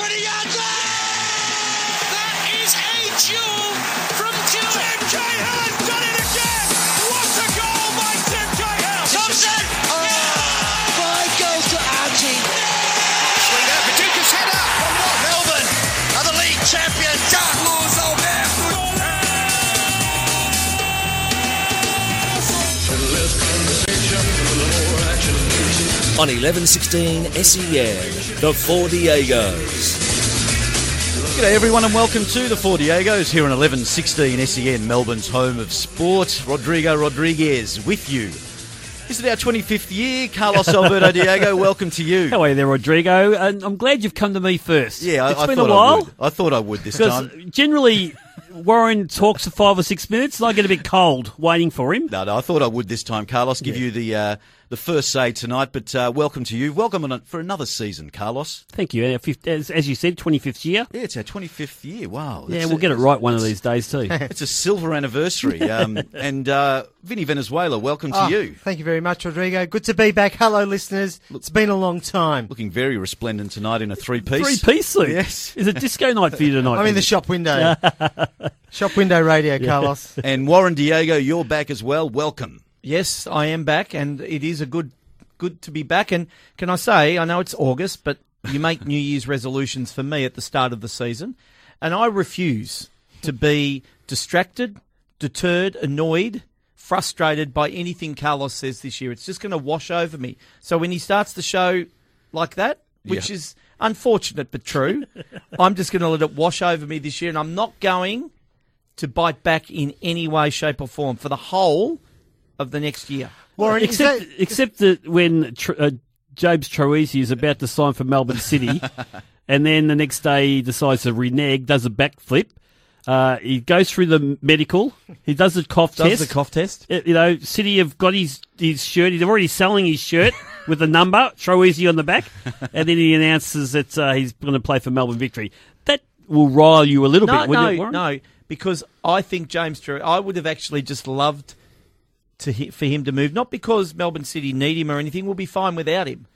20 yards! That is a jewel from on 1116 SEN, the Four Diegos. G'day everyone and welcome to the Four Diegos here on 1116 SEN, Melbourne's home of sport. Rodrigo Rodriguez with you. This is our 25th year? Carlos Alberto Diego, welcome to you. How are you there, Rodrigo? And I'm glad you've come to me first. Yeah, I, it's I been a a I while. would. I thought I would this time. generally, Warren talks for five or six minutes, and I get a bit cold waiting for him. No, no, I thought I would this time, Carlos. Give you the uh, the first say tonight, but uh, welcome to you. Welcome on a, for another season, Carlos. Thank you. As, as you said, 25th year. Yeah, it's our 25th year. Wow. Yeah, That's we'll a- get it right one of these days too. It's a silver anniversary. Um, and uh, Vinny Venezuela, welcome to Oh, you. Thank you very much, Rodrigo. Good to be back. Hello, listeners. It's been a long time. Looking very resplendent tonight in a three piece. Three piece suit. Yes. Is it disco night for you tonight? I'm in the shop window. shop window radio, Carlos. And Warren Diego, you're back as well. Welcome. Yes, I am back, and it is a good good to be back. And can I say, I know it's August, but you make New Year's resolutions for me at the start of the season, and I refuse to be distracted, deterred, annoyed, frustrated by anything Carlos says this year. It's just going to wash over me. So when he starts the show like that, which Yeah. is unfortunate but true, I'm just going to let it wash over me this year, and I'm not going to bite back in any way, shape, or form for the whole of the next year. Warren, Except, that, except that when Tr- uh, James Troisi is about to sign for Melbourne City, and then the next day he decides to renege, does a backflip. Uh, he goes through the medical. He does the cough test Does test. the cough test? Uh, you know, City have got his, his shirt. He's already selling his shirt with a number, Troisi on the back, and then he announces that uh, he's going to play for Melbourne Victory. That will rile you a little No, bit, wouldn't no, it, Warren? no, because I think James Drew. I would have actually just loved to for him to move, not because Melbourne City need him or anything. We'll be fine without him.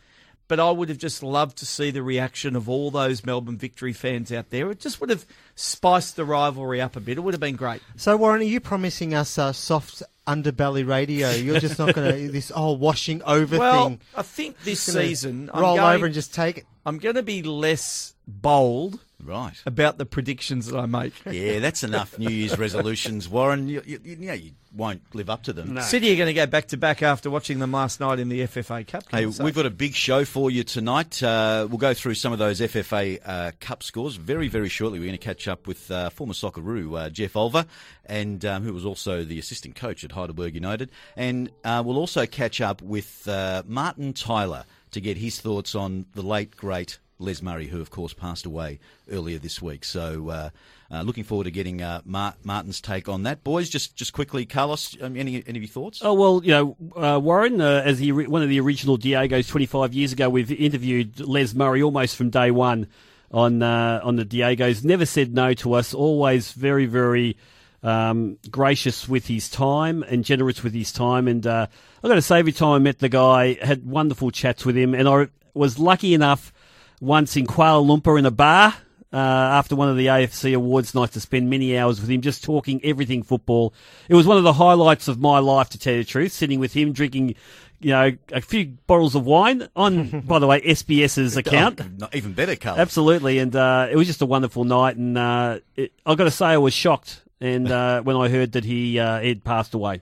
But I would have just loved to see the reaction of all those Melbourne Victory fans out there. It just would have spiced the rivalry up a bit. It would have been great. so, Warren, are you promising us uh, soft underbelly radio? You're just not going to this whole washing over Well, thing. I think this season I'm roll going, over and just take it. I'm going to be less bold Right. about the predictions that I make. Yeah, that's enough New Year's resolutions, Warren. You, you, you know you won't live up to them. City are going to go back to back after watching them last night in the FFA Cup. Hey, I we've got a big show for you tonight. Uh, we'll go through some of those FFA uh, Cup scores very, very shortly. We're going to catch up with uh, former Socceroo uh, Jeff Olver, and um, who was also the assistant coach at Heidelberg United. And uh, we'll also catch up with uh, Martin Tyler to get his thoughts on the late great Les Murray, who of course passed away earlier this week. So. Uh, uh, looking forward to getting uh, Mar- Martin's take on that, boys. Just, just quickly, Carlos. Um, any, any of your thoughts? Oh well, you know, uh, Warren, uh, as one of the original Diego's 25 years ago, we've interviewed Les Murray almost from day one on uh, on the Diego's. Never said no to us. Always very, very um, gracious with his time and generous with his time. And I've got to say, every time I met the guy, had wonderful chats with him, and I was lucky enough once in Kuala Lumpur in a bar uh, after one of the AFC awards nights to spend many hours with him, just talking everything football. It was one of the highlights of my life, to tell you the truth, sitting with him, drinking, you know, a few bottles of wine on, by the way, SBS's account. Oh, even better, Carlos. Absolutely, and uh, it was just a wonderful night. And uh, it, I've got to say, I was shocked, and uh, when I heard that he uh, had passed away.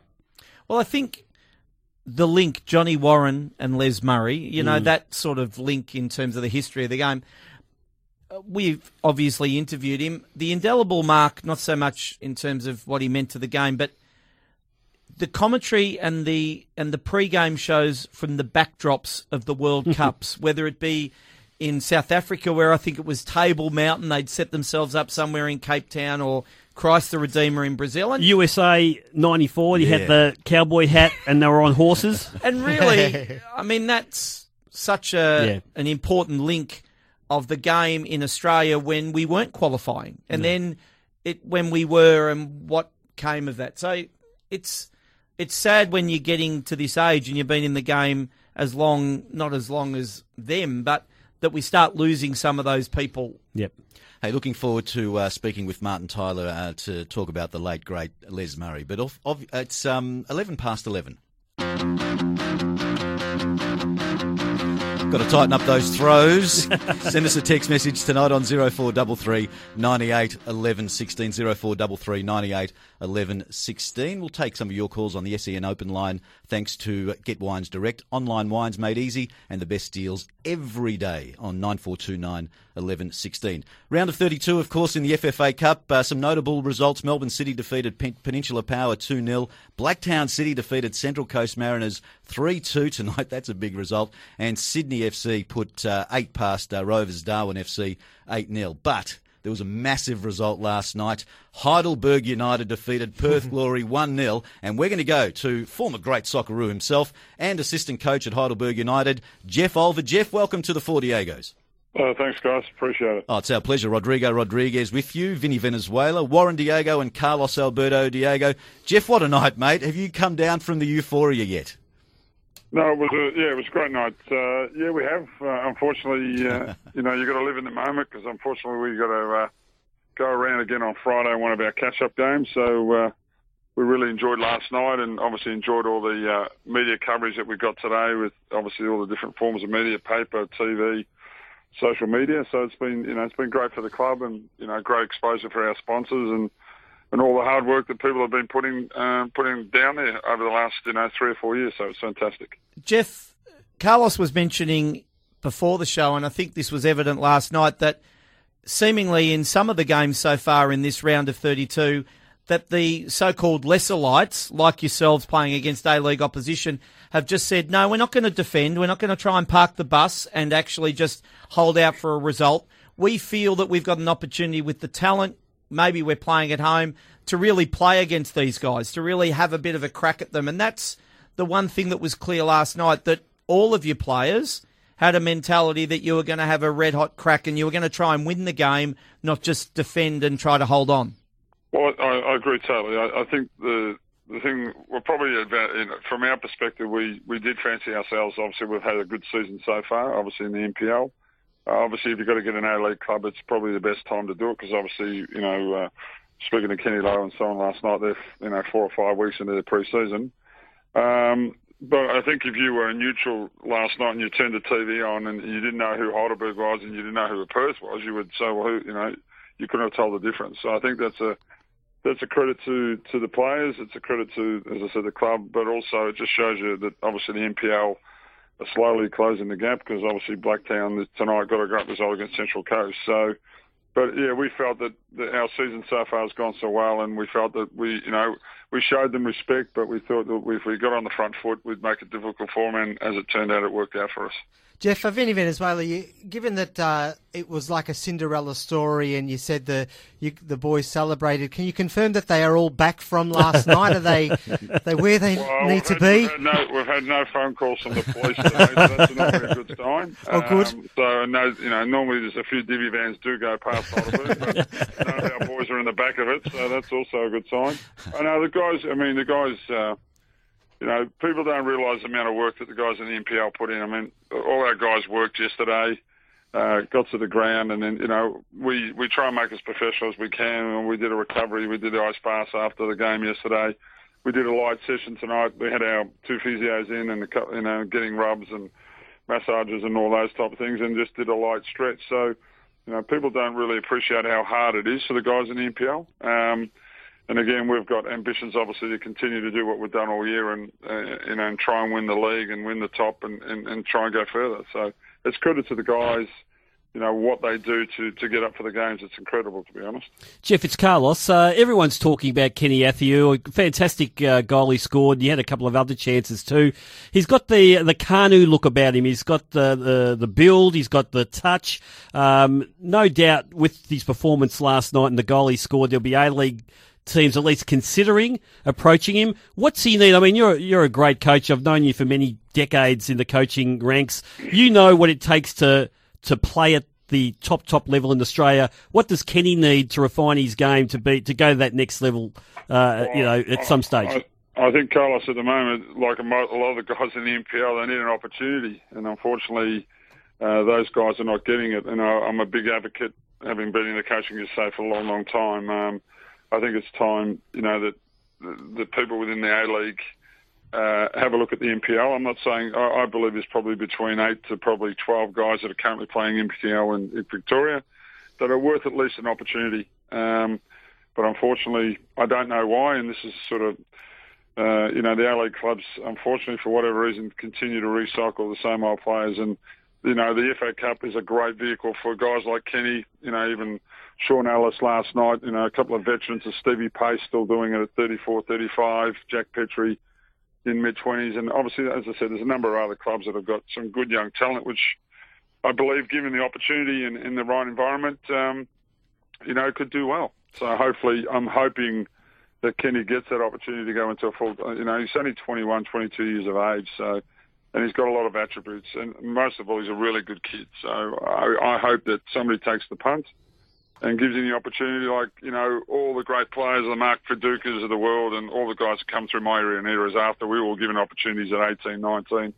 Well, I think the link Johnny Warren and Les Murray, you know, that sort of link in terms of the history of the game. uh, We've obviously interviewed him. The indelible mark, not so much in terms of what he meant to the game, but the commentary and the and the pre-game shows from the backdrops of the World Cups, whether it be in South Africa, where I think it was Table Mountain, they'd set themselves up somewhere in Cape Town, or Christ the Redeemer in Brazil, and USA '94, he Yeah. had the cowboy hat, and they were on horses. And really, I mean, that's such a Yeah. an important link of the game in Australia when we weren't qualifying, and then it when we were, and what came of that. So it's it's sad when you're getting to this age and you've been in the game as long, not as long as them, but that we start losing some of those people. Yep. Hey, looking forward to uh, speaking with Martin Tyler uh, to talk about the late great Les Murray. But off, off, it's um, eleven past eleven. Got to tighten up those throws. Send us a text message tonight on 0433 98 11 16. 0433 98 11 16. We'll take some of your calls on the SEN open line thanks to Get Wines Direct. Online wines made easy and the best deals every day on 9429 11 16. Round of 32, of course, in the FFA Cup. Uh, some notable results. Melbourne City defeated Pen- Peninsula Power 2 0. Blacktown City defeated Central Coast Mariners 3 2 tonight. That's a big result. And Sydney FC put uh, 8 past uh, Rovers Darwin FC 8 0. But there was a massive result last night. Heidelberg United defeated Perth Glory 1 0. And we're going to go to former great Socceroo himself and assistant coach at Heidelberg United, Jeff Olver. Jeff, welcome to the Four Diegos. Uh, thanks, guys. Appreciate it. Oh, it's our pleasure. Rodrigo Rodriguez with you, Vinny Venezuela, Warren Diego, and Carlos Alberto Diego. Jeff, what a night, mate. Have you come down from the euphoria yet? No, it was a yeah, it was a great night. Uh, yeah, we have. Uh, unfortunately, uh, you know, you got to live in the moment because unfortunately we got to uh, go around again on Friday, one of our catch-up games. So uh, we really enjoyed last night, and obviously enjoyed all the uh, media coverage that we got today with obviously all the different forms of media, paper, TV, social media. So it's been you know it's been great for the club, and you know great exposure for our sponsors and. And all the hard work that people have been putting um, putting down there over the last you know three or four years, so it's fantastic. Jeff, Carlos was mentioning before the show, and I think this was evident last night, that seemingly in some of the games so far in this round of 32, that the so-called lesser lights, like yourselves playing against A-League opposition, have just said, no, we're not going to defend. We're not going to try and park the bus and actually just hold out for a result. We feel that we've got an opportunity with the talent. Maybe we're playing at home to really play against these guys, to really have a bit of a crack at them. And that's the one thing that was clear last night that all of your players had a mentality that you were going to have a red hot crack and you were going to try and win the game, not just defend and try to hold on. Well, I, I agree totally. I, I think the the thing, we're probably about, you know, from our perspective, we, we did fancy ourselves. Obviously, we've had a good season so far, obviously in the NPL. Uh, obviously, if you've got to get an A-League club, it's probably the best time to do it because obviously, you know, uh, speaking to Kenny Lowe and so on last night, they're, you know, four or five weeks into the pre-season. Um, but I think if you were neutral last night and you turned the TV on and you didn't know who Heidelberg was and you didn't know who the Perth was, you would say, well, who, you know, you couldn't have told the difference. So I think that's a that's a credit to to the players. It's a credit to, as I said, the club, but also it just shows you that obviously the NPL slowly closing the gap because obviously Blacktown tonight got a great result against Central Coast. So, but yeah, we felt that, our season so far has gone so well, and we felt that we, you know, we showed them respect, but we thought that if we got on the front foot, we'd make it difficult for them, and as it turned out, it worked out for us. Jeff, for Vinny Venezuela, you, given that uh, it was like a Cinderella story, and you said the you, the boys celebrated, can you confirm that they are all back from last night? Are they they where they Well, need to had- be? We've no, we've had no phone calls from the police today, so that's normally a good sign. Oh, good. Um, so, no, you know, normally there's a few divvy vans do go past Heidelberg, but none of our boys are in the back of it, so that's also a good sign. I know the guys, I mean, the guys, uh, you know, people don't realise the amount of work that the guys in the NPL put in. I mean, all our guys worked yesterday, uh, got to the ground, and then, you know, we, we try and make as professional as we can. And we did a recovery, we did the ice bath after the game yesterday. We did a light session tonight. We had our two physios in and, the, you know, getting rubs and massages and all those type of things, and just did a light stretch. So, you know, people don't really appreciate how hard it is for the guys in the NPL. Um, and again, we've got ambitions, obviously, to continue to do what we've done all year, and uh, you know, and try and win the league and win the top, and, and, and try and go further. So it's credit to the guys, you know, what they do to to get up for the games. It's incredible, to be honest. Jeff, it's Carlos. Uh, everyone's talking about Kenny Athiu. A fantastic uh, goal he scored. He had a couple of other chances too. He's got the the Kanu look about him. He's got the the, the build. He's got the touch. Um, no doubt with his performance last night and the goal he scored, there'll be A League teams at least considering approaching him. What's he need? I mean, you're you're a great coach. I've known you for many decades in the coaching ranks. You know what it takes to to play at the top top level in Australia. What does Kenny need to refine his game to be to go to that next level? Uh, you know, at some stage. I, I think Carlos at the moment, like a, lot of the guys in the NPL, they need an opportunity, and unfortunately, uh, those guys are not getting it. And I, I'm a big advocate, having been in the coaching industry for a long, long time. Um, I think it's time, you know, that the, the people within the A League uh, have a look at the NPL. I'm not saying I, I believe there's probably between eight to probably 12 guys that are currently playing NPL in, in Victoria that are worth at least an opportunity. Um, but unfortunately, I don't know why, and this is sort of uh, you know, the A League clubs, unfortunately, for whatever reason, continue to recycle the same old players. And, you know, the FA Cup is a great vehicle for guys like Kenny, you know, even Sean Ellis last night, you know, a couple of veterans, of Stevie Pace still doing it at 34, 35, Jack Petrie in mid 20s. And obviously, as I said, there's a number of other clubs that have got some good young talent, which I believe, given the opportunity and in the right environment, um, you know, could do well. So hopefully, I'm hoping that Kenny gets that opportunity to go into a full. You know, he's only 21, 22 years of age, so and he's got a lot of attributes, and most of all, he's a really good kid. So I, I hope that somebody takes the punt and gives him the opportunity, like you know, all the great players, the Mark Vidukas of the world, and all the guys that come through my area and eras after. We were all given opportunities at 18, 19.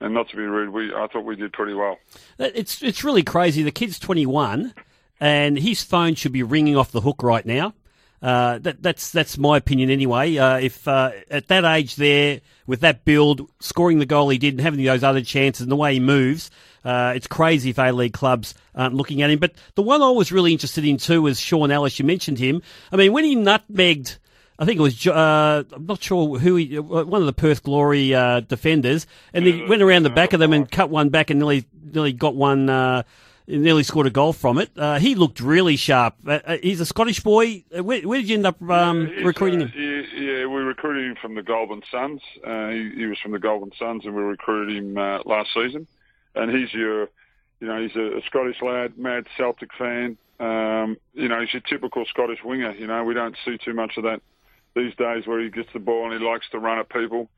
And not to be rude, we I thought we did pretty well. Uh, it's it's really crazy. The kid's 21, and his phone should be ringing off the hook right now. Uh, that, that's that's my opinion anyway. Uh, if uh, at that age there, with that build, scoring the goal he did, and having those other chances, and the way he moves, uh, it's crazy if A League clubs aren't looking at him. But the one I was really interested in too was Sean Ellis. You mentioned him. I mean, when he nutmegged. I think it was, uh, I'm not sure who he, one of the Perth Glory uh, defenders, and he went around the back of them and cut one back and nearly, nearly got one, nearly scored a goal from it. Uh, he looked really sharp. Uh, uh he's a Scottish boy. Uh, where, where did you end up um, yeah, recruiting uh, him? Yeah, we recruited him from the Goulburn Suns. Uh, he, he, was from the Goulburn Suns, and we recruited him last season. And he's your, you know, he's a, a Scottish lad, mad Celtic fan. Um, you know, he's your typical Scottish winger. You know, we don't see too much of that these days, where he gets the ball and he likes to run at people.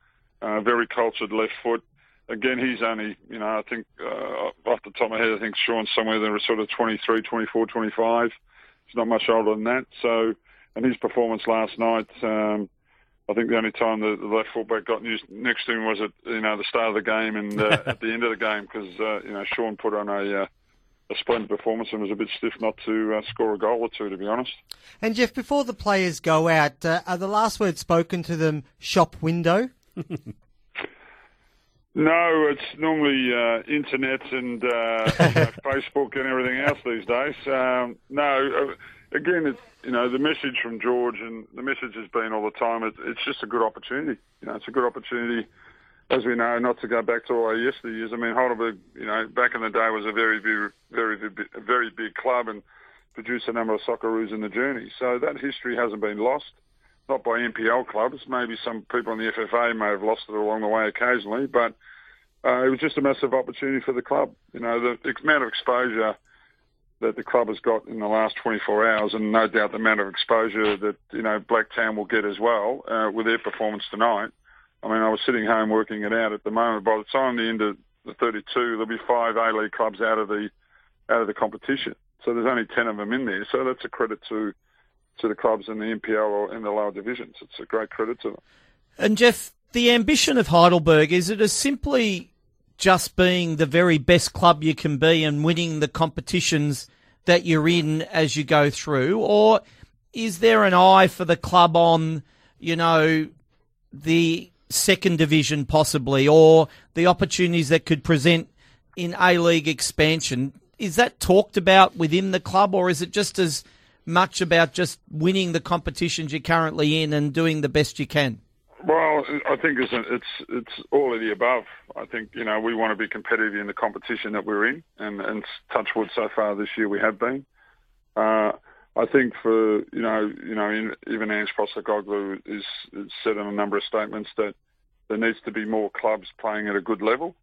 very cultured left foot again, he's only, you know, I think uh, off the top of my head, I think Sean's somewhere there sort of 23, 24, 25. He's not much older than that. So, and his performance last night, um, I think the only time the, the left fullback got next to him was at you know the start of the game and uh, at the end of the game because uh, you know Sean put on a uh, a splendid performance and was a bit stiff not to uh, score a goal or two, to be honest. And Jeff, before the players go out, uh, are the last words spoken to them shop window? No, it's normally uh, internet and uh, you know, Facebook and everything else these days. Um, no, uh, again, it's, you know, the message from George and the message has been all the time. It, it's just a good opportunity. You know, it's a good opportunity, as we know, not to go back to our yesteryears. I mean, Heidelberg, you know, back in the day was a very, very, very, very big club and produced a number of Socceroos in the journey. So that history hasn't been lost not by NPL clubs. Maybe some people in the FFA may have lost it along the way occasionally, but uh, it was just a massive opportunity for the club. You know, the, the amount of exposure that the club has got in the last 24 hours, and no doubt the amount of exposure that you know Blacktown will get as well uh, with their performance tonight. I mean, I was sitting home working it out at the moment. By the time the end of the 32, there'll be five A League clubs out of the out of the competition. So there's only 10 of them in there. So that's a credit to to the clubs in the NPL or in the lower divisions. It's a great credit to them. And Jeff, the ambition of Heidelberg is it as simply just being the very best club you can be and winning the competitions that you're in as you go through, or is there an eye for the club on, you know, the second division possibly, or the opportunities that could present in A League expansion? Is that talked about within the club, or is it just as much about just winning the competitions you're currently in and doing the best you can? Well, I think it's it's it's all of the above. I think you know we want to be competitive in the competition that we're in, and and touch wood so far this year we have been. Uh, I think for you know you know in, even Ange Postecoglou is, said in a number of statements that there needs to be more clubs playing at a good level.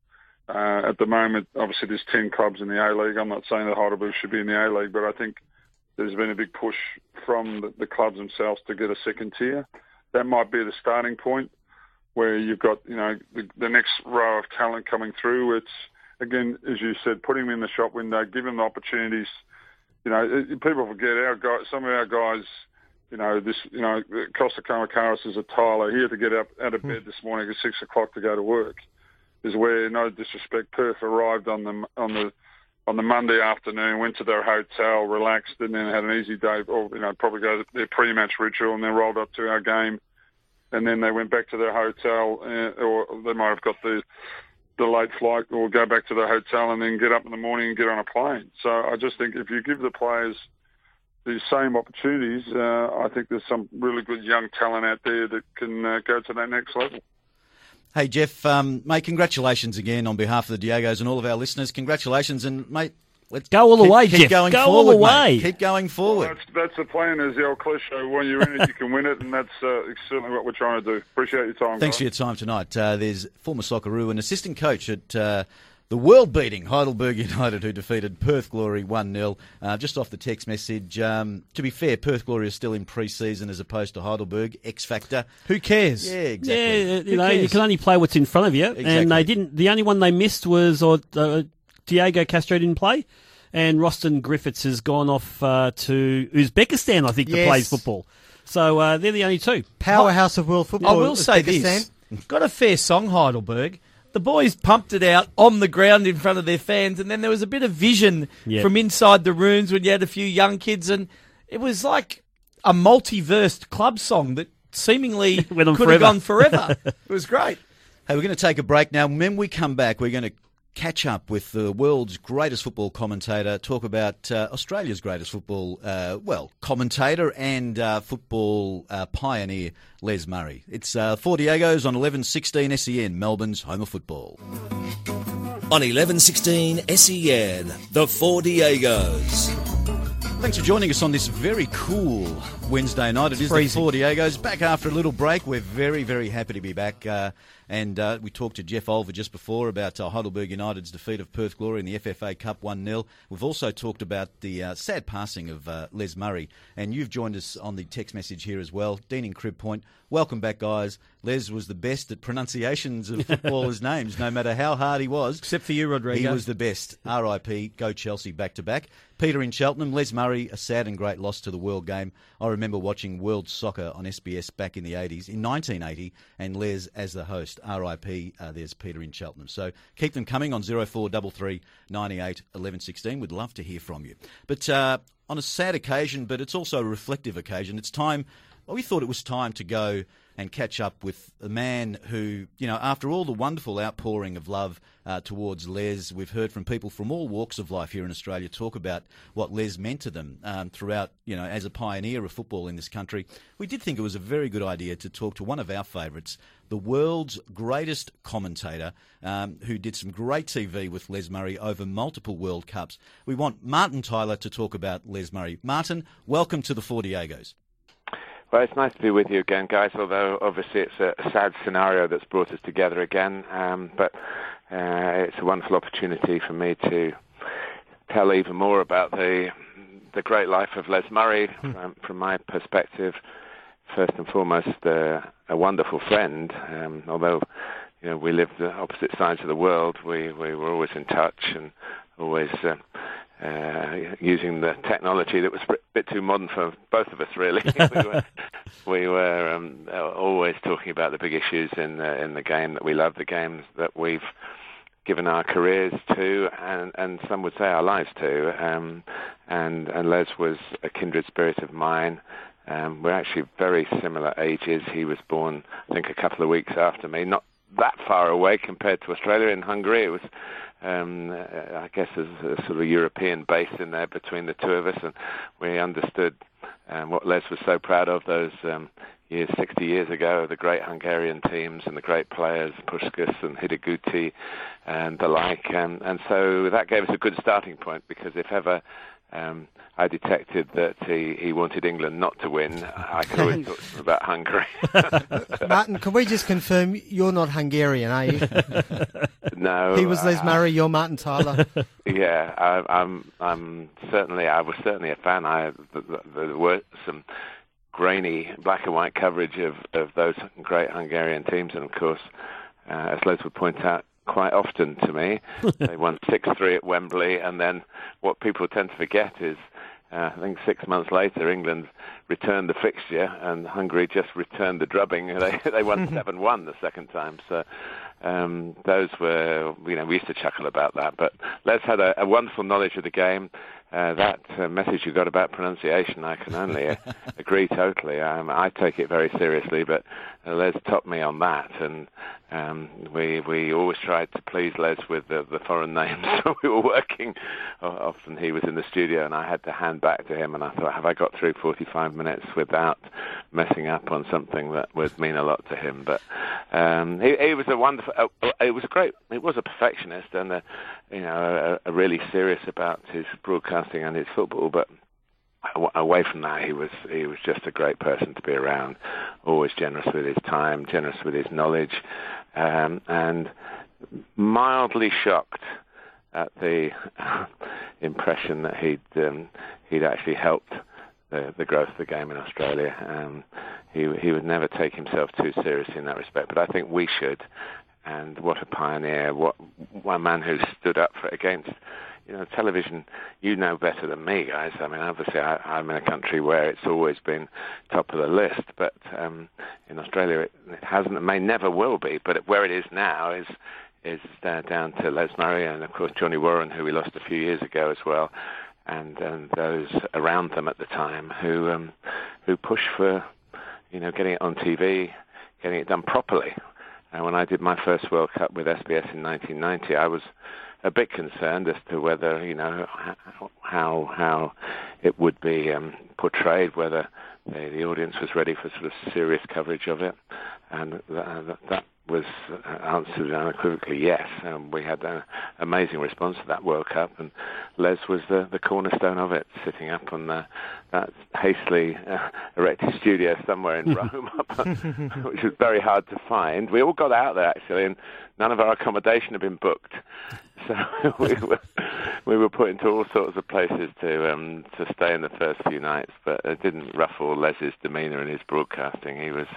Uh, at the moment, obviously there's ten clubs in the A League. I'm not saying that Heidelberg should be in the A League, but I think there's been a big push from the, clubs themselves to get a second tier. That might be the starting point where you've got, you know, the, the next row of talent coming through. It's, again, as you said, putting them in the shop window, giving them the opportunities. You know, people forget our guys, some of our guys, you know, this, you know, Costa Kamakaris is a tiler. He had to get up out of bed this morning at six o'clock to go to work. is where, no disrespect, Perth arrived on the on the on the Monday afternoon, went to their hotel, relaxed, and then had an easy day. Or you know, probably go to their pre-match ritual, and then rolled up to our game, and then they went back to their hotel, uh, or they might have got the the late flight, or go back to their hotel, and then get up in the morning and get on a plane. So I just think if you give the players these same opportunities, uh, I think there's some really good young talent out there that can uh, go to that next level. Hey, Jeff, um, mate, congratulations again on behalf of the Diegos and all of our listeners. Congratulations, and mate, let's Go all the way, keep Jeff. Going Go all the way. Mate. Keep going Well, forward. that's, that's the plan, as the old cliche. When you're in it, you can win it, and that's uh, certainly what we're trying to do. Appreciate your time. Thanks guys. for your time tonight. Uh, there's former Socceroo and assistant coach at uh, the world-beating Heidelberg United, who defeated Perth Glory 1-0. Uh, just off the text message, um, to be fair, Perth Glory is still in pre-season as opposed to Heidelberg. X Factor. Who cares? Yeah, exactly. Yeah, Who you know, you can only play what's in front of you, and they didn't. The only one they missed was, or uh, Diego Castro didn't play, and Roston Griffiths has gone off uh, to Uzbekistan, I think, to play football. So uh, they're the only two. Powerhouse of world football. I will say this: got a fair song, Heidelberg. The boys pumped it out on the ground in front of their fans, and then there was a bit of vision Yeah. from inside the rooms when you had a few young kids, and it was like a multiversed club song that seemingly Went on could have gone forever. it was great. Hey, we're going to take a break now. When we come back, we're going to catch up with the world's greatest football commentator, talk about uh, Australia's greatest football, uh, well, commentator and uh, football uh, pioneer, Les Murray. It's uh, Four Diegos on 1116 SEN, Melbourne's home of football. On 1116 SEN, the Four Diegos. Thanks for joining us on this very cool Wednesday night. It is Freezing. the Four Diegos. Back after a little break. We're very, very happy to be back. Uh, and uh, we talked to Jeff Olver just before about uh, Heidelberg United's defeat of Perth Glory in the FFA Cup 1 0. We've also talked about the uh, sad passing of uh, Les Murray. And you've joined us on the text message here as well. Dean in Crib Point. Welcome back, guys. Les was the best at pronunciations of footballers' names, no matter how hard he was. Except for you, Rodrigo. He was the best. R.I.P. Go Chelsea back to back. Peter in Cheltenham, Les Murray, a sad and great loss to the World Game. I remember watching World Soccer on SBS back in the 80s, in 1980, and Les as the host. R.I.P. Uh, there's Peter in Cheltenham. So keep them coming on 0433 98 11 16. We'd love to hear from you. But uh, on a sad occasion, but it's also a reflective occasion, it's time. Well, we thought it was time to go and catch up with a man who, you know, after all the wonderful outpouring of love uh, towards Les, we've heard from people from all walks of life here in Australia talk about what Les meant to them um, throughout, you know, as a pioneer of football in this country. We did think it was a very good idea to talk to one of our favourites, the world's greatest commentator, um, who did some great TV with Les Murray over multiple World Cups. We want Martin Tyler to talk about Les Murray. Martin, welcome to the Four Diegos. Well, it's nice to be with you again, guys. Although obviously it's a, sad scenario that's brought us together again, um, but uh, it's a wonderful opportunity for me to tell even more about the the great life of Les Murray from, from my perspective. First and foremost, uh, a wonderful friend. Um, although you know we lived the opposite sides of the world, we we were always in touch and always. Uh, uh, using the technology that was a bit too modern for both of us, really. we were, we were um, always talking about the big issues in the, in the game that we love, the games that we've given our careers to, and, and some would say our lives to. Um, and, and Les was a kindred spirit of mine. Um, we're actually very similar ages. He was born, I think, a couple of weeks after me. Not that far away compared to Australia. In Hungary, it was um, uh, I guess there's a sort of European base in there between the two of us, and we understood um, what Les was so proud of those um, years, 60 years ago, the great Hungarian teams and the great players, Puskas and Hidegkuti and the like. And, and so that gave us a good starting point because if ever um, I detected that he, he wanted England not to win, I could always talk to him about Hungary. Martin, can we just confirm you're not Hungarian, are you? no. he was Les I- Murray, you're Martin Tyler. Yeah, I, I'm. I'm certainly. I was certainly a fan. I th- there were some grainy black and white coverage of of those great Hungarian teams, and of course, uh, as Les would point out quite often to me, they won six three at Wembley, and then what people tend to forget is. Uh, I think six months later, England returned the fixture, and Hungary just returned the drubbing. They they won seven one the second time. So Um, those were, you know, we used to chuckle about that. But Les had a, a wonderful knowledge of the game. Uh, that uh, message you got about pronunciation, I can only uh, agree totally. Um, I take it very seriously, but uh, Les topped me on that, and um, we we always tried to please Les with the, the foreign names. so we were working. Often he was in the studio, and I had to hand back to him. And I thought, have I got through 45 minutes without messing up on something that would mean a lot to him? But um, he, he was a wonderful. Uh, it was a great. He was a perfectionist and a, you know a, a really serious about his broadcasting and his football, but away from that, he was he was just a great person to be around. Always generous with his time, generous with his knowledge, um, and mildly shocked at the impression that he'd um, he'd actually helped the, the growth of the game in Australia. Um, he he would never take himself too seriously in that respect, but I think we should. And what a pioneer! What one man who stood up for against you know, television, you know better than me, guys. I mean, obviously, I, am in a country where it's always been top of the list, but um, in Australia, it, it hasn't, and may never will be. But where it is now is is uh, down to Les Murray and, of course, Johnny Warren, who we lost a few years ago as well, and and those around them at the time who um, who push for, you know, getting it on TV, getting it done properly. And when I did my first World Cup with SBS in 1990, I was a bit concerned as to whether you know how how it would be um, portrayed, whether the, the audience was ready for sort of serious coverage of it, and that, that was answered unequivocally yes. Um, we had an amazing response to that World Cup, and Les was the, the cornerstone of it, sitting up on the, that hastily uh, erected studio somewhere in Rome, which was very hard to find. We all got out there actually, and none of our accommodation had been booked, so we were we were put into all sorts of places to um, to stay in the first few nights. But it didn't ruffle Les's demeanour in his broadcasting. He was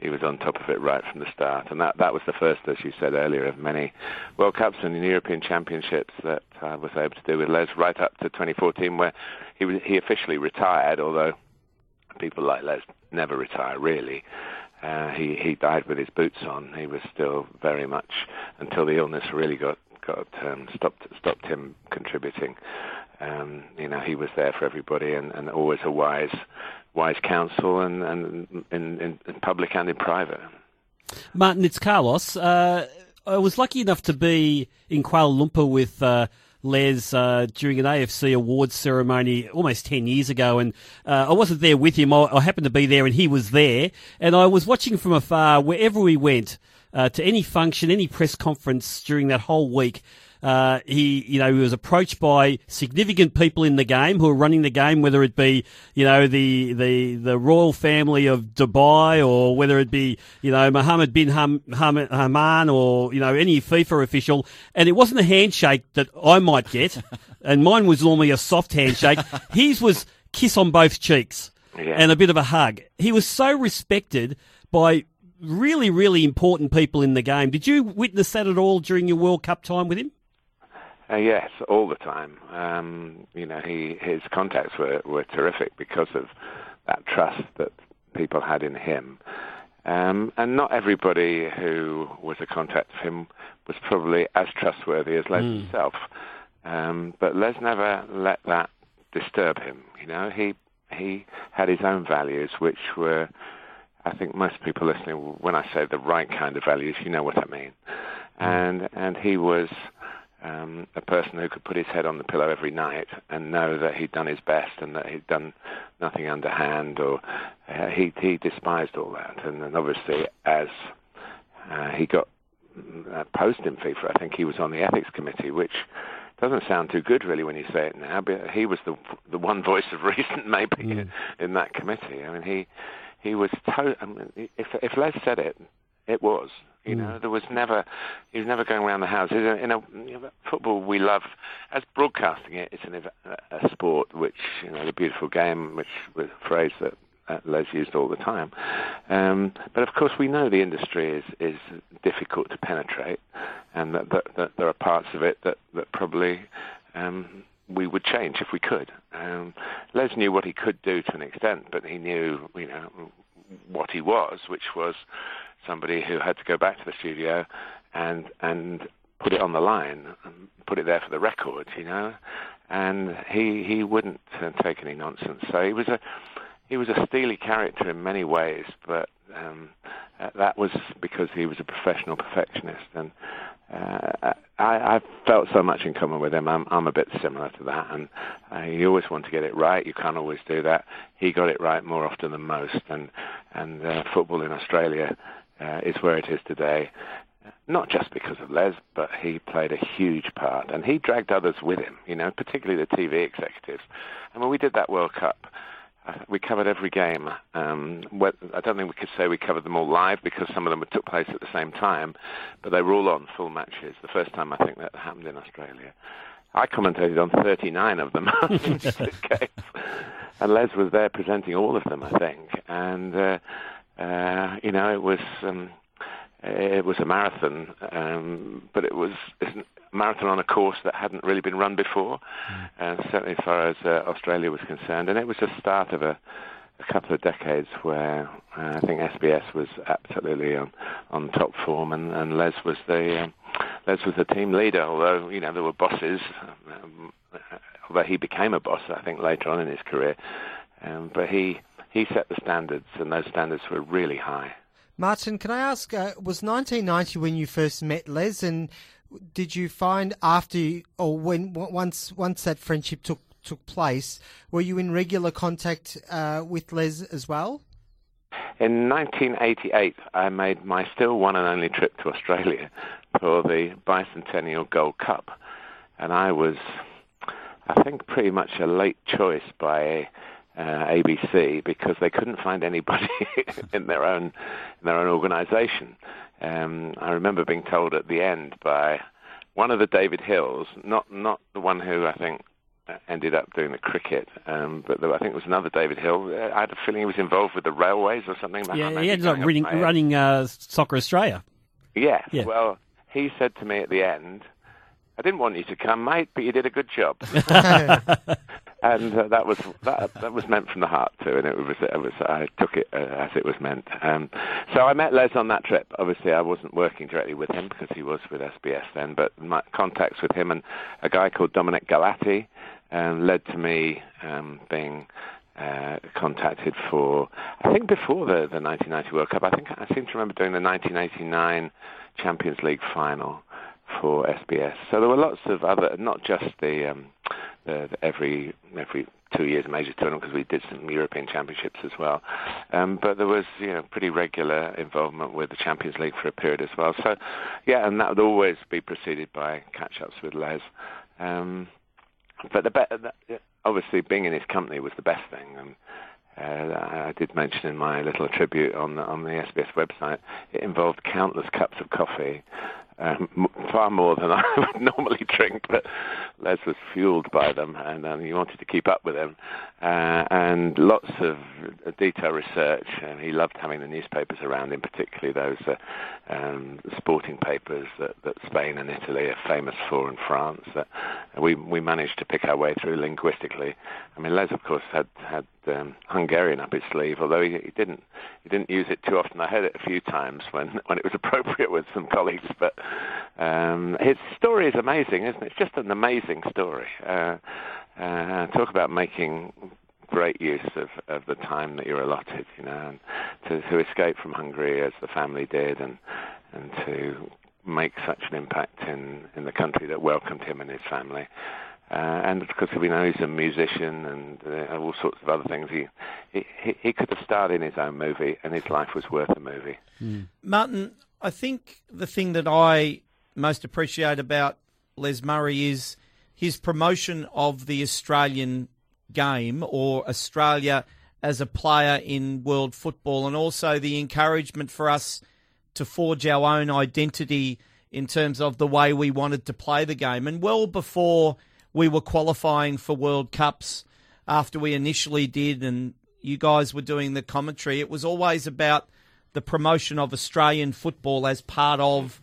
he was on top of it right from the start, and that that was the first, as you said earlier, of many World Cups and European Championships that I was able to do with Les right up to 2014, where he he officially retired, although people like Les never retire really. Uh, he he died with his boots on. He was still very much until the illness really got got um, stopped stopped him contributing. Um, you know, he was there for everybody and, and always a wise wise counsel and, and in, in, in public and in private. Martin, it's Carlos. Uh, I was lucky enough to be in Kuala Lumpur with uh, Les uh, during an AFC awards ceremony almost 10 years ago, and uh, I wasn't there with him. I, I, happened to be there, and he was there, and I was watching from afar wherever we went. Uh, to any function, any press conference during that whole week, uh, he, you know, he was approached by significant people in the game who are running the game, whether it be, you know, the, the, the royal family of Dubai or whether it be, you know, Mohammed bin Ham, Ham, Hammam or, you know, any FIFA official. And it wasn't a handshake that I might get. and mine was normally a soft handshake. His was kiss on both cheeks yeah. and a bit of a hug. He was so respected by really, really important people in the game. Did you witness that at all during your World Cup time with him? Uh, yes, all the time. Um, you know, he his contacts were, were terrific because of that trust that people had in him. Um, and not everybody who was a contact of him was probably as trustworthy as Les mm. himself. Um, but Les never let that disturb him. You know, he he had his own values, which were, I think, most people listening. When I say the right kind of values, you know what I mean. Mm. And and he was um, a person who could put his head on the pillow every night and know that he'd done his best and that he'd done nothing underhand, or uh, he he despised all that. And then obviously, as uh, he got uh, post in FIFA, I think he was on the ethics committee, which doesn't sound too good really when you say it now. But he was the the one voice of reason maybe mm. in, in that committee. I mean, he he was to- I mean, if if Les said it, it was. You know, mm. there was never, he was never going around the houses. In a, football, we love, as broadcasting it, it's an, a sport which, you know, the beautiful game, which was a phrase that Les used all the time. Um, but of course, we know the industry is, is difficult to penetrate, and that, that, that there are parts of it that, that probably um, we would change if we could. Um, Les knew what he could do to an extent, but he knew, you know, what he was, which was somebody who had to go back to the studio and and put it on the line, put it there for the record, you know. And he he wouldn't uh, take any nonsense. So he was a he was a steely character in many ways, but um, uh, that was because he was a professional perfectionist, and uh, I, I felt so much in common with him. I'm, I'm a bit similar to that, and uh, you always want to get it right. You can't always do that. He got it right more often than most, and and uh, football in Australia uh, is where it is today. Not just because of Les, but he played a huge part, and he dragged others with him. You know, particularly the TV executives. And when we did that World Cup uh, we covered every game. Um, I don't think we could say we covered them all live because some of them took place at the same time, but they were all on full matches. The first time I think that happened in Australia. I commentated on 39 of them. and Les was there presenting all of them, I think. And, uh, uh, you know, it was. Um, it was a marathon, um, but it was a marathon on a course that hadn't really been run before, uh, certainly as far as uh, Australia was concerned. And it was the start of a, a couple of decades where uh, I think SBS was absolutely on, on top form, and, and Les was the um, Les was the team leader. Although you know there were bosses, um, although he became a boss, I think later on in his career. Um, but he he set the standards, and those standards were really high. Martin, can I ask, uh, was 1990 when you first met Les, and did you find after or when once once that friendship took took place, were you in regular contact uh, with Les as well? In 1988, I made my still one and only trip to Australia for the bicentennial Gold Cup, and I was, I think, pretty much a late choice by uh, ABC because they couldn't find anybody in their own in their own organisation. Um, I remember being told at the end by one of the David Hills, not not the one who I think ended up doing the cricket, um, but there, I think it was another David Hill. Uh, I had a feeling he was involved with the railways or something. Yeah, he ended up running, running uh, Soccer Australia. Yes. Yeah. Well, he said to me at the end, I didn't want you to come, mate, but you did a good job. and uh, that was that, that was meant from the heart too, and it was it was I took it uh, as it was meant. Um, so I met Les on that trip. Obviously, I wasn't working directly with him because he was with SBS then, but my contacts with him and a guy called Dominic Galati um, led to me um, being. Uh, contacted for, I think before the, the 1990 World Cup. I think I seem to remember doing the 1989 Champions League final for SBS. So there were lots of other, not just the um, uh, every every two years major tournament because we did some European Championships as well. Um, but there was you know pretty regular involvement with the Champions League for a period as well. So yeah, and that would always be preceded by catch-ups with Les. Um, but the be- obviously being in his company was the best thing. And, uh, I did mention in my little tribute on the, on the SBS website, it involved countless cups of coffee, um, far more than I would normally drink. But Les was fueled by them, and um, he wanted to keep up with them. Uh, and lots of detailed research. And he loved having the newspapers around him, particularly those uh, um, sporting papers that, that Spain and Italy are famous for, and France. That we we managed to pick our way through linguistically. I mean, Les, of course, had had um, Hungarian up his sleeve, although he, he didn't he didn't use it too often. I heard it a few times when when it was appropriate with some colleagues, but um, his story is amazing, isn't it? It's just an amazing story. Uh, uh, talk about making great use of, of the time that you're allotted, you know, and to, to escape from Hungary as the family did, and and to make such an impact in, in the country that welcomed him and his family. Uh, and because we know he's a musician and uh, all sorts of other things, he, he he could have starred in his own movie, and his life was worth a movie. Mm. Martin, I think the thing that I most appreciate about Les Murray is his promotion of the Australian game or Australia as a player in world football, and also the encouragement for us to forge our own identity in terms of the way we wanted to play the game. And well before we were qualifying for World Cups, after we initially did, and you guys were doing the commentary, it was always about the promotion of Australian football as part of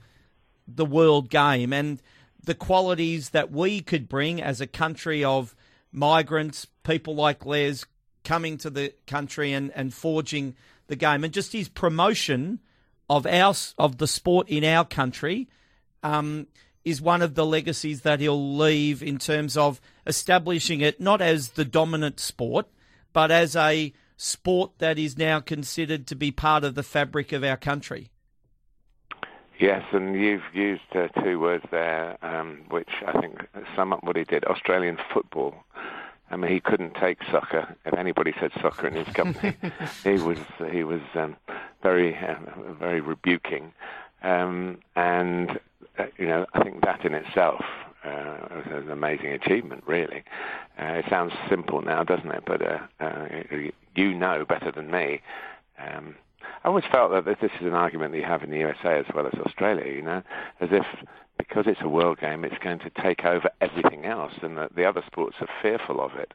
the world game and the qualities that we could bring as a country of migrants, people like Les coming to the country and, and forging the game, and just his promotion of our of the sport in our country um, is one of the legacies that he'll leave in terms of establishing it not as the dominant sport, but as a sport that is now considered to be part of the fabric of our country. Yes, and you've used uh, two words there, um, which I think sum up what he did: Australian football. I mean, he couldn't take soccer. If anybody said soccer in his company, he was he was um, very uh, very rebuking, um, and uh, you know I think that in itself uh, an amazing achievement. Really, uh, it sounds simple now, doesn't it? But uh, uh, you know better than me. Um, I always felt that this is an argument that you have in the USA as well as Australia. You know, as if because it's a world game, it's going to take over everything else, and that the other sports are fearful of it.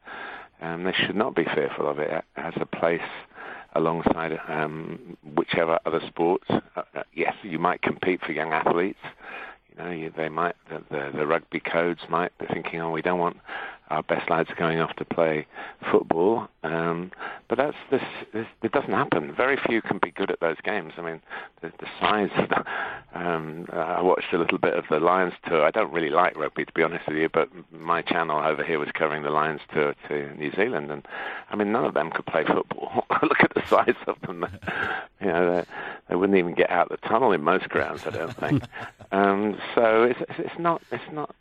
Um, they should not be fearful of it. It has a place alongside um, whichever other sports. Uh, uh, yes, you might compete for young athletes. You know, you, they might the, the, the rugby codes might be thinking, oh, we don't want our best lads going off to play football. Um, but that's this, this. It doesn't happen. Very few can be good at those games. I mean, the, the size. Of the, um, I watched a little bit of the Lions tour. I don't really like rugby, to be honest with you, but my channel over here was covering the Lions tour to New Zealand, and I mean, none of them could play football. Look at the size of them. you know, they, they wouldn't even get out the tunnel in most grounds. I don't think. um, so it's, it's not. It's not.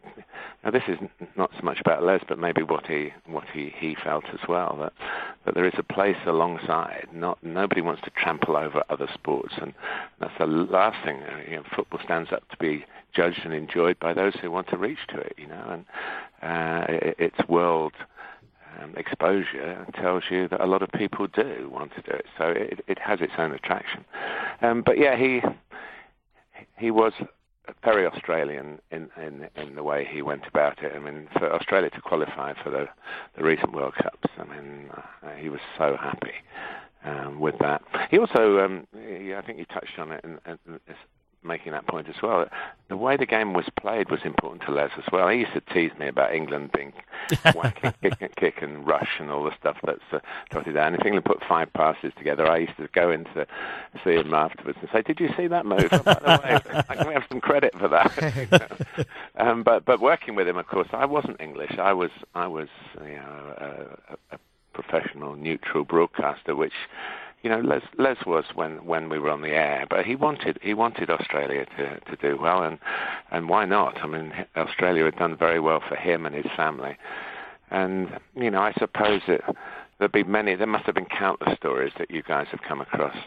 Now, this is not so much about Les, but maybe what he what he, he felt as well that that there is a place alongside. Not nobody wants to trample over other sports, and that's the last thing. Uh, you know, football stands up to be judged and enjoyed by those who want to reach to it. You know, and uh, it, its world. Um, exposure tells you that a lot of people do want to do it, so it, it has its own attraction. Um, but yeah, he he was very Australian in, in in the way he went about it. I mean, for Australia to qualify for the the recent World Cups, I mean, uh, he was so happy um, with that. He also, um, he, I think, you touched on it, and, and making that point as well. The way the game was played was important to Les as well. He used to tease me about England being whacking, kick, kick, and rush and all the stuff that's uh, dotted down. If England put five passes together, I used to go in to see him afterwards and say, "Did you see that move? By the way, I can have some credit for that." um, but but working with him, of course, I wasn't English. I was I was you know a, a professional neutral broadcaster, which you know, Les, Les was when, when we were on the air, but he wanted he wanted Australia to, to do well, and and why not? I mean, Australia had done very well for him and his family, and you know, I suppose that there'd be many. There must have been countless stories that you guys have come across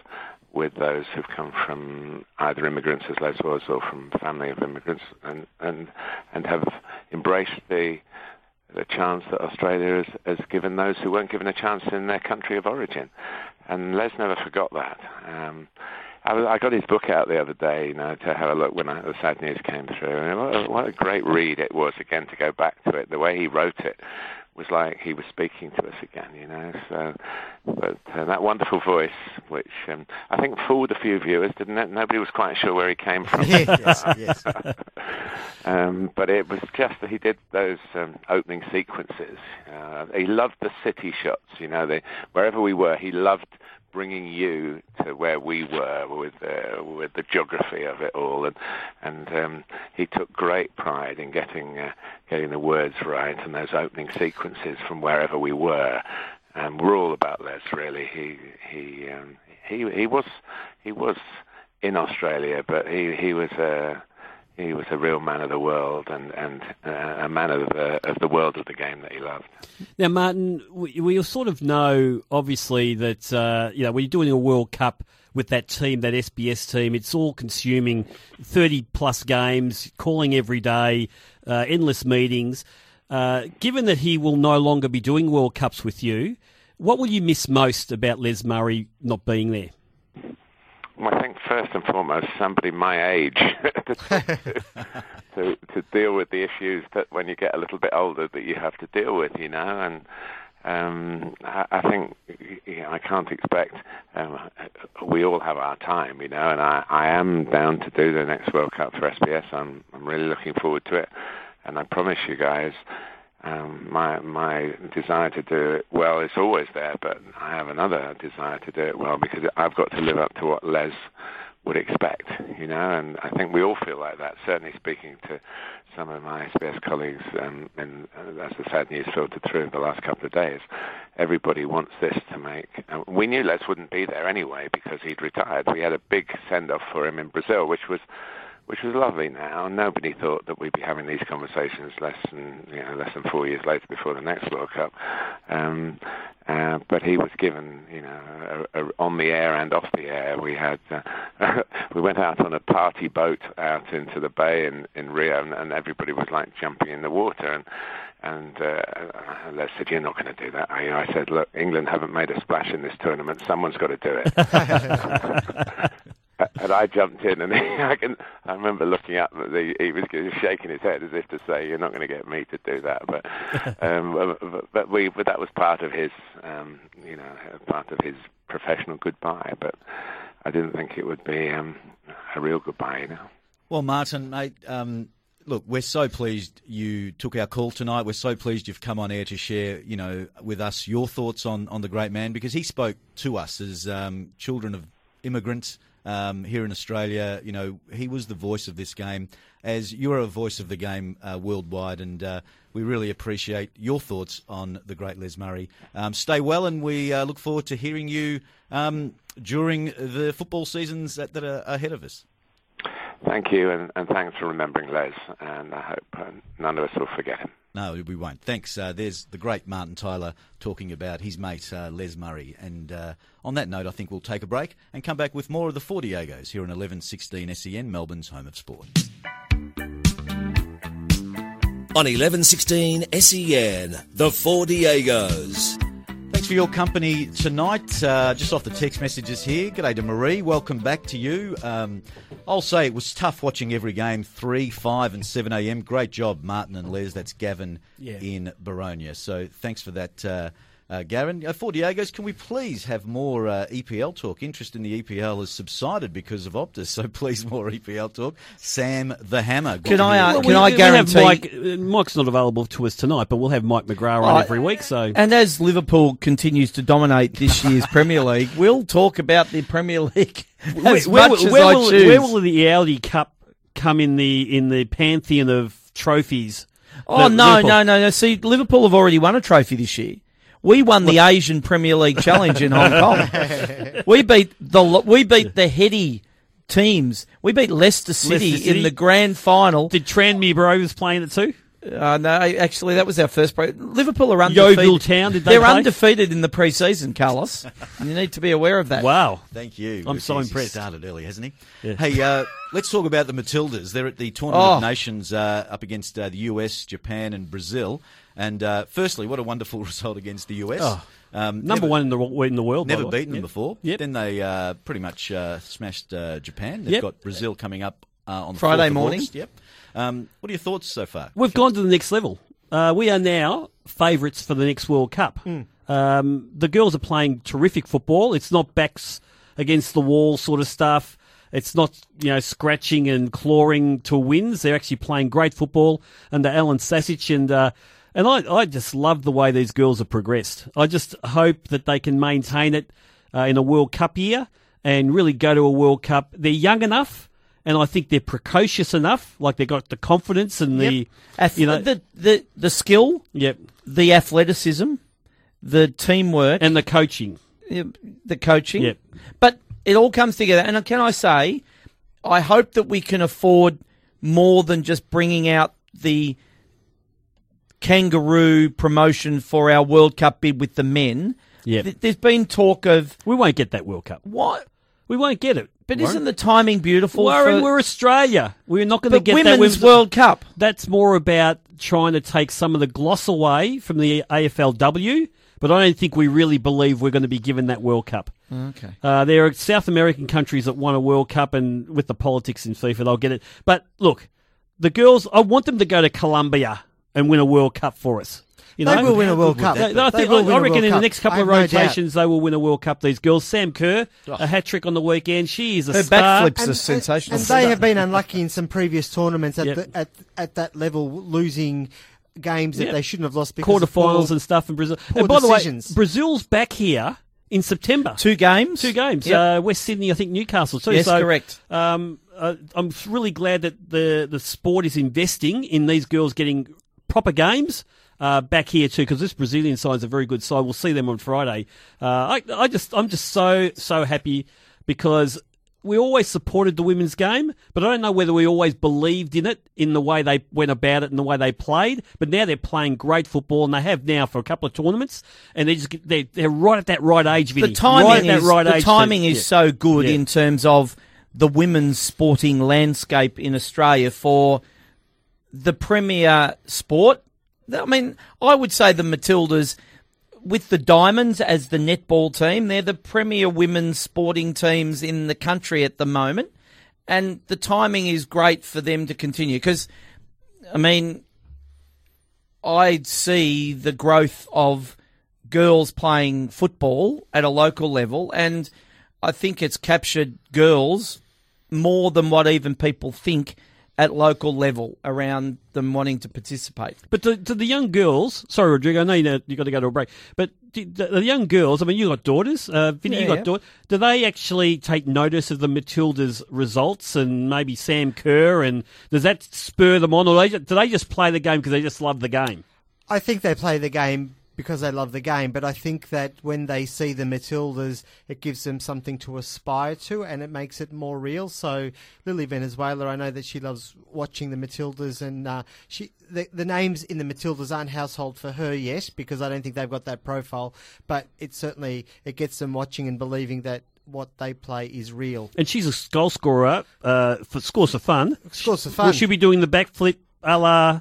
with those who've come from either immigrants as Les was, or from family of immigrants, and and and have embraced the the chance that Australia has, has given those who weren't given a chance in their country of origin and Les never forgot that. Um, I, I got his book out the other day, you know, to have a look when I, the sad news came through. And what a, what a great read it was again to go back to it. The way he wrote it was like he was speaking to us again, you know. So, but uh, that wonderful voice, which um, I think fooled a few viewers, didn't it? Nobody was quite sure where he came from. yes, yes. um, but it was just that he did those um, opening sequences. Uh, he loved the city shots, you know. The, wherever we were, he loved bringing you to where we were with uh, with the geography of it all, and and um, he took great pride in getting uh, getting the words right and those opening sequences from wherever we were. And we're all about Les, really. He he um, he he was he was in Australia, but he he was a he was a real man of the world and and uh, a man of the of the world of the game that he loved. Now, Martin, we, we sort of know obviously that uh, you know when you're doing a World Cup with that team, that SBS team, it's all consuming thirty plus games, calling every day, uh, endless meetings. Uh, given that he will no longer be doing World Cups with you, what will you miss most about Les Murray not being there? Well, I think first and foremost, somebody my age to, to, deal with the issues that when you get a little bit older that you have to deal with, you know, and um, I, I think you know, I can't expect. Um, we all have our time, you know, and I, I am down to do the next World Cup for SBS. I'm I'm really looking forward to it, and I promise you guys. Um, my my desire to do it well is always there, but I have another desire to do it well because I've got to live up to what Les would expect, you know, and I think we all feel like that. Certainly, speaking to some of my SBS colleagues, um, and uh, as the sad news filtered through in the last couple of days, everybody wants this to make. Uh, we knew Les wouldn't be there anyway because he'd retired. We had a big send off for him in Brazil, which was which was lovely now. Nobody thought that we'd be having these conversations less than you know less than four years later before the next World Cup. Um, uh, but he was given, you know, a, a, on the air and off the air. We had uh, we went out on a party boat out into the bay in in Rio, and, and everybody was like jumping in the water and. And uh, Les said, "You're not going to do that." I, I said, "Look, England haven't made a splash in this tournament. Someone's got to do it." and I jumped in, and I can. I remember looking up. The, he was shaking his head as if to say, "You're not going to get me to do that." But, um, but, but we, but that was part of his, um, you know, part of his professional goodbye. But I didn't think it would be um, a real goodbye, you know. Well, Martin, mate. Um, look, we're so pleased you took our call tonight. We're so pleased you've come on air to share, you know, with us your thoughts on, on the great man because he spoke to us as um, children of immigrants um, here in Australia. You know, he was the voice of this game, as you are a voice of the game uh, worldwide, and uh, we really appreciate your thoughts on the great Les Murray. Um, stay well, and we uh, look forward to hearing you um, during the football seasons that, that, are ahead of us. Thank you, and, and thanks for remembering Les, and I hope uh, none of us will forget him. No, we won't. Thanks. Uh, there's the great Martin Tyler talking about his mate uh, Les Murray. And uh, on that note, I think we'll take a break and come back with more of the Four Diegos here on 1116 SEN, Melbourne's home of sport. On 1116 SEN, the Four Diegos. Thanks for your company tonight. Uh, just off the text messages here. G'day to Marie. Welcome back to you. Um, I'll say it was tough watching every game, 3, 5, and 7 a.m. Great job, Martin and Les. That's Gavin Yeah. in Boronia. So thanks for that, uh, uh, Gavin. Uh, for Diego's, can we please have more uh, EPL talk? Interest in the EPL has subsided because of Optus, so please more EPL talk. Sam the Hammer. Can I, uh, Well, can we- I guarantee? Mike, uh, Mike's not available to us tonight, but we'll have Mike McGrath on every week. So And as Liverpool continues to dominate this year's Premier League, we'll talk about the Premier League as where, much will- as where I will, choose. where will the Audi Cup come in the in the pantheon of trophies? oh no, Liverpool- no, no, no! See, Liverpool have already won a trophy this year. We won the Asian Premier League Challenge in Hong Kong. we beat the we beat the heady teams. We beat Leicester City, Leicester City. in the grand final. Did Tranmere Rovers play in it too? Uh, no, actually, that was our first. Pre- Liverpool are undefeated. Yeovil undefeated. Town, did they They're play? undefeated in the pre-season, Carlos. you need to be aware of that. Wow. Thank you. I'm so He's impressed. started early, hasn't he? Yeah. Hey, uh, let's talk about the Matildas. They're at the Tournament Oh. of Nations uh, up against uh, the US, Japan, and Brazil. And uh, firstly, what a wonderful result against the US. Oh. Um, Number never- one in the in the world. by Never way. beaten them Yep. before. Yep. Then they uh, pretty much uh, smashed uh, Japan. They've Yep. got Brazil coming up uh, on Friday 4th morning. August. Yep. Um, what are your thoughts so far? We've gone to the next level. Uh, we are now favourites for the next World Cup. Um, the girls are playing terrific football. It's not backs against the wall sort of stuff. It's not you know scratching and clawing to wins. They're actually playing great football under Alan Stajcic and. Uh, and I, I just love the way these girls have progressed. I just hope that they can maintain it uh, in a World Cup year and really go to a World Cup. They're young enough, and I think they're precocious enough. Like they've got the confidence and the, Ath- you know, the, the the skill, yep, the athleticism, the teamwork, and the coaching. The coaching. Yep. But it all comes together. And can I say, I hope that we can afford more than just bringing out the kangaroo promotion for our World Cup bid with the men. Yep. Th- There's been talk of We won't get that World Cup. what, We won't get it. But Warren. isn't the timing beautiful? Warren, for, we're Australia. We're not going to get women's that World Cup. That's more about trying to take some of the gloss away from the AFLW. But I don't think we really believe we're going to be given that World Cup. Okay. Uh, there are South American countries that won a World Cup, and with the politics in FIFA, they'll get it. But look, the girls, I want them to go to Colombia and win a World Cup for us. You They know? will win a World Cup. that They- I, think, will I, win I a reckon World in the next couple of have no rotations they will win a World Cup. These girls, Sam Kerr, a hat trick on the weekend. She is a Her star. backflips are sensational. And they have been unlucky in some previous tournaments at Yep. the, at at that level, losing games that Yep. they shouldn't have lost because of quarterfinals and stuff in Brazil. and by decisions. the way, Brazil's back here in September. Two games. Two games. Yep. Uh, West Sydney, I think Newcastle too. Yes, so, correct. Um, uh, I'm really glad that the the sport is investing in these girls getting proper games. Uh, back here too, because this Brazilian side's a very good side. We'll see them on Friday. Uh, I, I just, I'm just so, so happy because we always supported the women's game, but I don't know whether we always believed in it, in the way they went about it and the way they played. But now they're playing great football, and they have now for a couple of tournaments, and they just they're, they're right at that right age. Vinny. the timing right at that is right the timing is yeah. so good Yeah. in terms of the women's sporting landscape in Australia for the premier sport. I mean, I would say the Matildas with the Diamonds as the netball team, they're the premier women's sporting teams in the country at the moment. And the timing is great for them to continue because, I mean, I see the growth of girls playing football at a local level, and I think it's captured girls more than what even people think at local level around them wanting to participate. But to, to the young girls, sorry, Rodrigo, I know you you got to go to a break. But the, the young girls, I mean, you got daughters, uh, Vinny, you got yeah. daughters. Do they actually take notice of the Matildas' results and maybe Sam Kerr? And does that spur them on, or they, do they just play the game because they just love the game? I think they play the game because they love the game, but I think that when they see the Matildas, it gives them something to aspire to and it makes it more real. So Lily Venezuela, I know that she loves watching the Matildas and uh, she the, the names in the Matildas aren't household for her yet because I don't think they've got that profile, but it certainly it gets them watching and believing that what they play is real. And she's a goal scorer uh, for scores of fun. Scores for Will she be doing the backflip a la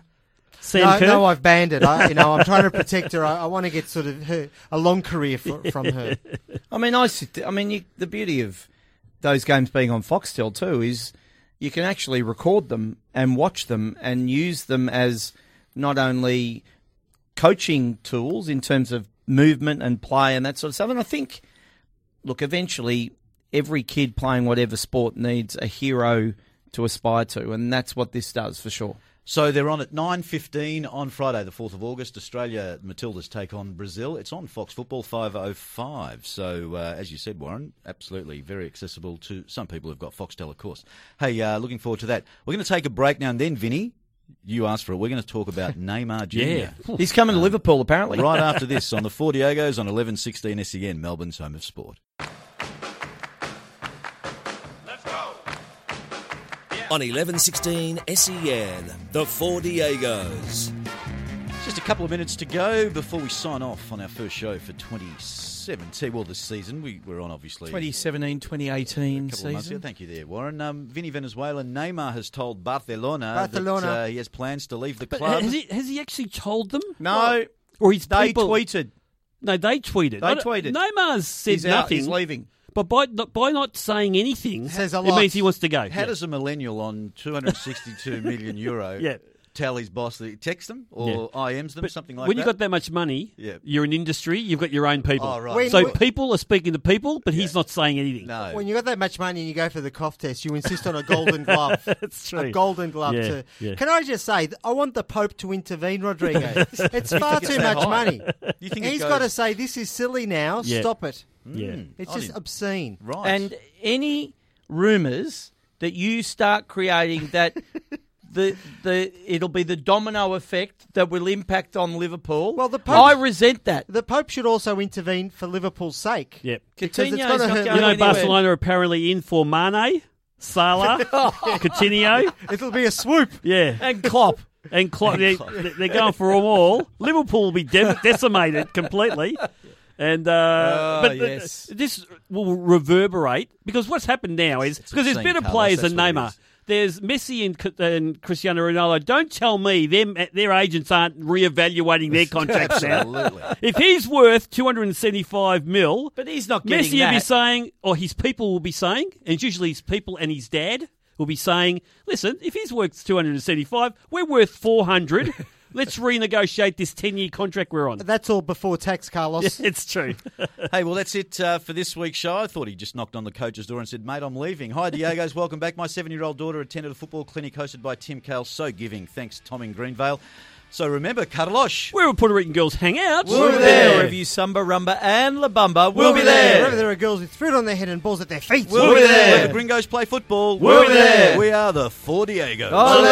Sam no, Kerr? no, I've banned it. I, you know, I'm trying to protect her. I, I want to get sort of her, a long career fr- from her. I mean, I. I mean, you, the beauty of those games being on Foxtel too is you can actually record them and watch them and use them as not only coaching tools in terms of movement and play and that sort of stuff. And I think, look, eventually every kid playing whatever sport needs a hero to aspire to, and that's what this does for sure. So they're on at 9.15 on Friday, the 4th of August. Australia Matildas take on Brazil. It's on Fox Football 505. So, uh, as you said, Warren, absolutely very accessible to some people who've got Foxtel, of course. Hey, uh, looking forward to that. We're going to take a break now and then, Vinny. You asked for it. We're going to talk about Neymar Jr. Yeah. He's coming to Liverpool, apparently. right after this on the Four Diegos on 11.16 SEN, Melbourne's home of sport. On 1116 SEN, the Four Diegos. Just a couple of minutes to go before we sign off on our first show for 2017. Well, this season we, we're on obviously 2017 2018 couple of months ago. season. Thank you there, Warren. Um, Vinny Venezuela, Neymar has told Barcelona, Barcelona. that uh, he has plans to leave the But club. has he, has he actually told them? No, Or his they people? tweeted. No, they tweeted. They I don't- tweeted. Neymar's said He's out. nothing. He's leaving. But by by not saying anything, Says a it lot. means he wants to go. How Yeah. does a millennial on 262 million euro Yeah. tell his boss that he text them or IMs them, But something like that? when that? you've got that much money, Yeah. you're an industry, you've got your own people. Oh, right. When- so when- people are speaking to people, but he's not saying anything. no. When you've got that much money and you go for the cough test, you insist on a golden glove. That's true. A golden glove. Yeah, to, yeah. Can I just say, th- I want the Pope to intervene, Rodrigo. it's far too that much high? money. you think He's it goes, got to say, this is silly now, Yeah. stop it. Yeah. Hmm. It's I just didn't- obscene. right? And any rumours that you start creating that the the it'll be the domino effect that will impact on Liverpool. Well, the Pope- I resent that. The Pope should also intervene for Liverpool's sake. Yep. Because it's Coutinho's gotta not hurt going You know, anywhere. Barcelona are apparently in for Mane, Salah, Coutinho. It'll be a swoop. Yeah. and Klopp. And Klopp, they, they're going for them all. Liverpool will be de- decimated completely. And uh, Oh, but the- yes. this will reverberate because what's happened now is because there's better players than Neymar. There's Messi and, and Cristiano Ronaldo. Don't tell me them their agents aren't reevaluating their contracts now. Absolutely. If he's worth 275 mil, But he's not getting Messi will be saying, or his people will be saying, and it's usually his people and his dad will be saying, listen, if he's worth 275, we're worth 400. Let's renegotiate this 10 year contract we're on. That's all before tax, Carlos. It's true. Hey, well, that's it uh, for this week's show. I thought he just knocked on the coach's door and said, Mate, I'm leaving. Hi, Diego's. Welcome back. My seven year old daughter attended a football clinic hosted by Tim Cahill. So giving. Thanks, Tom in Greenvale. So remember, Carlos. Where will Puerto Rican girls hang out? We'll be there. Review Samba, Rumba, and La Bamba. We'll, be there. Wherever there are girls with fruit on their head and balls at their feet. We'll, be there. Where the gringos play football. We'll be there. We are the Four Diego. Ole!